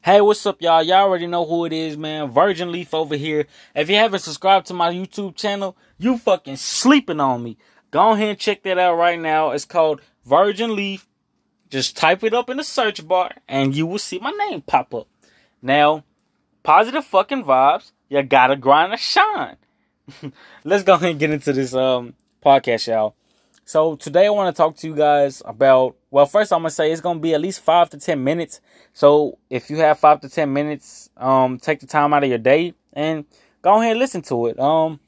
Hey, what's up, y'all? Y'all already know who it is, man. Virgin Leaf over here. If you haven't subscribed to my YouTube channel, you fucking sleeping on me. Go ahead and check that out right now. It's called Virgin Leaf. Just type it up in the search bar and you will see my name pop up. Now, positive fucking vibes. You gotta grind and shine. Let's go ahead and get into this um podcast, y'all. So today I want to talk to you guys about. Well, first I'm gonna say it's gonna be at least five to ten minutes. So if you have five to ten minutes, um, take the time out of your day and go ahead and listen to it. Um,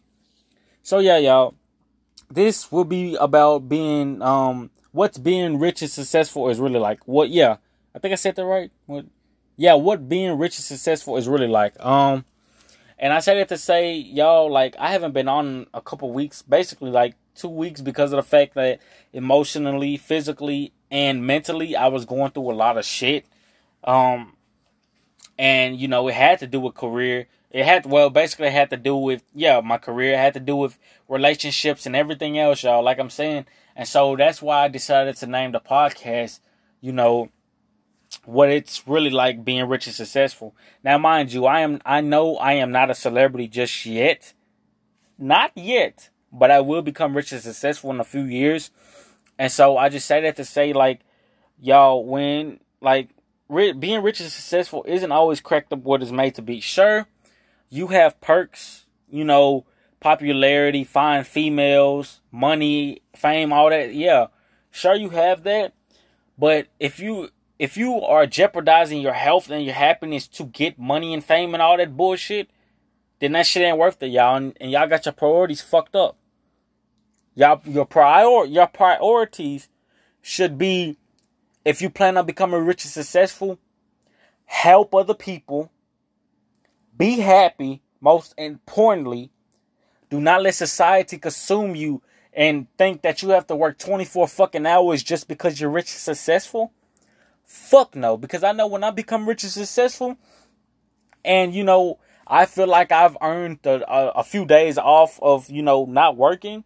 so yeah, y'all, this will be about being um, what's being rich and successful is really like. What? Yeah, I think I said that right. What? Yeah, what being rich and successful is really like. Um, and I say that to say, y'all, like I haven't been on a couple weeks, basically like two weeks because of the fact that emotionally, physically, and mentally I was going through a lot of shit. Um and you know, it had to do with career. It had well, basically it had to do with yeah, my career. It had to do with relationships and everything else, y'all, like I'm saying. And so that's why I decided to name the podcast, you know, what it's really like being rich and successful. Now mind you, I am I know I am not a celebrity just yet. Not yet but I will become rich and successful in a few years. And so I just say that to say, like, y'all, when, like, being rich and successful isn't always cracked up what it's made to be. Sure, you have perks, you know, popularity, fine females, money, fame, all that. Yeah, sure you have that. But if you if you are jeopardizing your health and your happiness to get money and fame and all that bullshit, then that shit ain't worth it, y'all. And, and y'all got your priorities fucked up. Y'all, your prior your priorities should be if you plan on becoming rich and successful, help other people, be happy, most importantly, do not let society consume you and think that you have to work 24 fucking hours just because you're rich and successful. Fuck no, because I know when I become rich and successful, and you know, I feel like I've earned a, a, a few days off of, you know, not working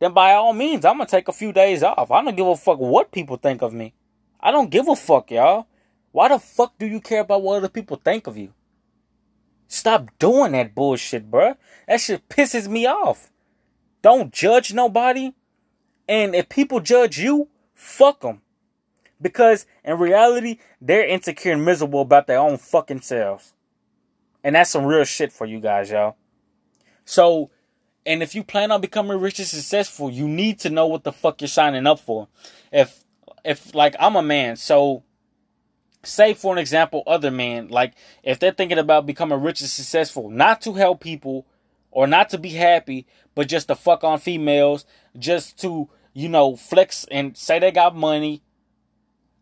then by all means, I'm gonna take a few days off. I don't give a fuck what people think of me. I don't give a fuck, y'all. Why the fuck do you care about what other people think of you? Stop doing that bullshit, bruh. That shit pisses me off. Don't judge nobody. And if people judge you, fuck them. Because in reality, they're insecure and miserable about their own fucking selves. And that's some real shit for you guys, y'all. So and if you plan on becoming rich and successful, you need to know what the fuck you're signing up for. If if like I'm a man, so say for an example, other men, like if they're thinking about becoming rich and successful, not to help people or not to be happy, but just to fuck on females, just to, you know, flex and say they got money,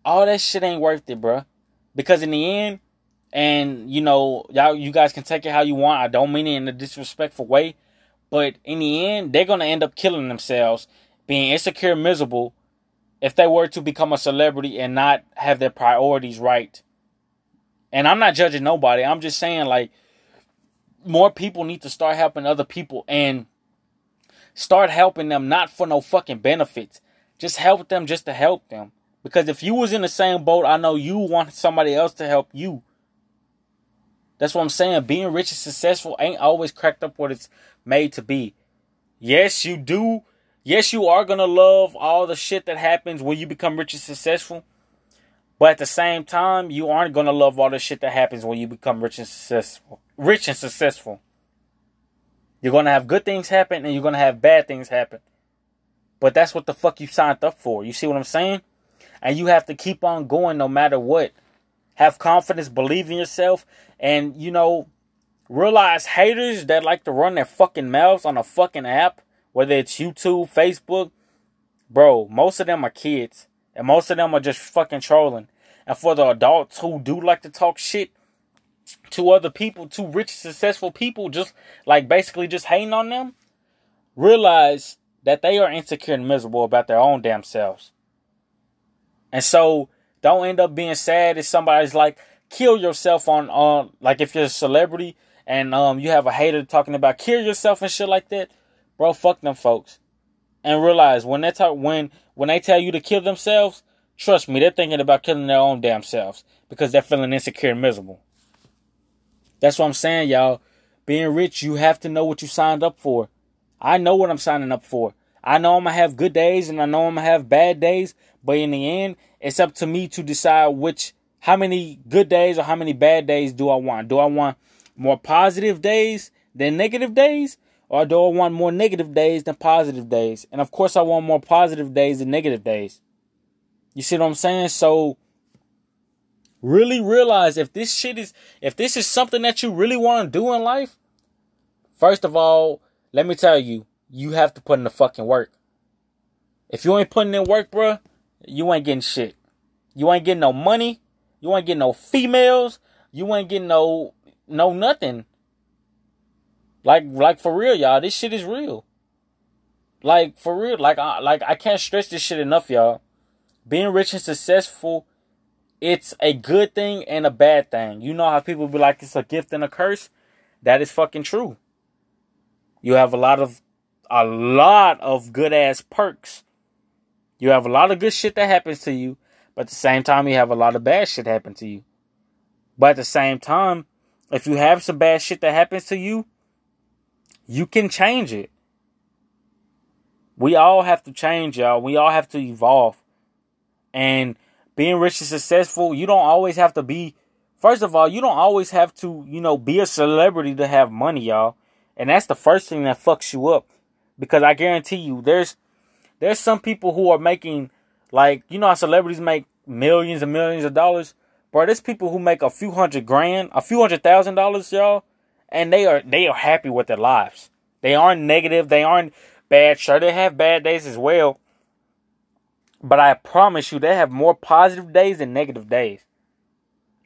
all that shit ain't worth it, bruh. Because in the end, and you know, y'all you guys can take it how you want. I don't mean it in a disrespectful way. But in the end, they're going to end up killing themselves, being insecure, miserable, if they were to become a celebrity and not have their priorities right. And I'm not judging nobody. I'm just saying, like, more people need to start helping other people and start helping them not for no fucking benefits. Just help them just to help them. Because if you was in the same boat, I know you want somebody else to help you. That's what I'm saying. Being rich and successful ain't always cracked up what it's made to be. Yes, you do. Yes, you are going to love all the shit that happens when you become rich and successful. But at the same time, you aren't going to love all the shit that happens when you become rich and successful. Rich and successful. You're going to have good things happen and you're going to have bad things happen. But that's what the fuck you signed up for. You see what I'm saying? And you have to keep on going no matter what. Have confidence, believe in yourself, and you know, realize haters that like to run their fucking mouths on a fucking app, whether it's YouTube, Facebook, bro, most of them are kids. And most of them are just fucking trolling. And for the adults who do like to talk shit to other people, to rich, successful people, just like basically just hating on them, realize that they are insecure and miserable about their own damn selves. And so don't end up being sad if somebody's like, kill yourself on on like if you're a celebrity and um you have a hater talking about kill yourself and shit like that, bro, fuck them folks. And realize when they talk when when they tell you to kill themselves, Trust me, they're thinking about killing their own damn selves because they're feeling insecure and miserable. That's what I'm saying, y'all. Being rich, you have to know what you signed up for. I know what I'm signing up for. I know I'm gonna have good days and I know I'm gonna have bad days, but in the end, it's up to me to decide which how many good days or how many bad days do I want. Do I want more positive days than negative days? Or do I want more negative days than positive days? And of course I want more positive days than negative days. You see what I'm saying? So really realize if this shit is if this is something that you really want to do in life, first of all, let me tell you, you have to put in the fucking work. If you ain't putting in work, bruh, you ain't getting shit. You ain't getting no money. You ain't getting no females. You ain't getting no no nothing. Like like for real, y'all. This shit is real. Like for real. Like I like I can't stress this shit enough, y'all. Being rich and successful, it's a good thing and a bad thing. You know how people be like it's a gift and a curse? That is fucking true. You have a lot of a lot of good ass perks. You have a lot of good shit that happens to you, but at the same time you have a lot of bad shit happen to you. But at the same time, if you have some bad shit that happens to you, you can change it. We all have to change, y'all. We all have to evolve. And being rich and successful, you don't always have to be First of all, you don't always have to, you know, be a celebrity to have money, y'all. And that's the first thing that fucks you up. Because I guarantee you, there's there's some people who are making like you know how celebrities make millions and millions of dollars. Bro, there's people who make a few hundred grand, a few hundred thousand dollars, y'all, and they are they are happy with their lives. They aren't negative, they aren't bad. Sure, they have bad days as well. But I promise you, they have more positive days than negative days.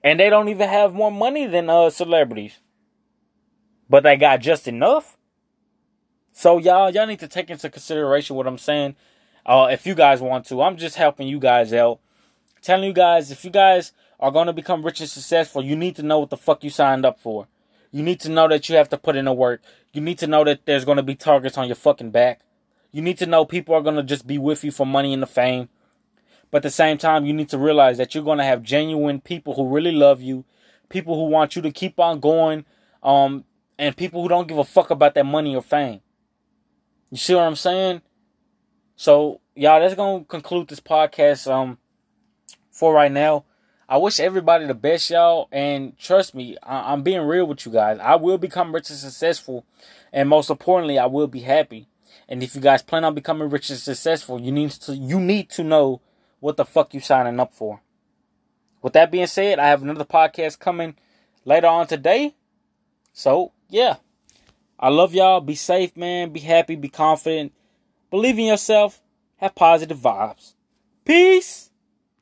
And they don't even have more money than uh celebrities but they got just enough. So y'all, y'all need to take into consideration what I'm saying. Uh, if you guys want to, I'm just helping you guys out, telling you guys if you guys are going to become rich and successful, you need to know what the fuck you signed up for. You need to know that you have to put in the work. You need to know that there's going to be targets on your fucking back. You need to know people are going to just be with you for money and the fame. But at the same time, you need to realize that you're going to have genuine people who really love you, people who want you to keep on going, um, and people who don't give a fuck about that money or fame. You see what I'm saying? So, y'all, that's gonna conclude this podcast um for right now. I wish everybody the best, y'all, and trust me, I- I'm being real with you guys. I will become rich and successful, and most importantly, I will be happy. And if you guys plan on becoming rich and successful, you need to you need to know what the fuck you signing up for. With that being said, I have another podcast coming later on today. So yeah. I love y'all. Be safe, man. Be happy. Be confident. Believe in yourself. Have positive vibes. Peace.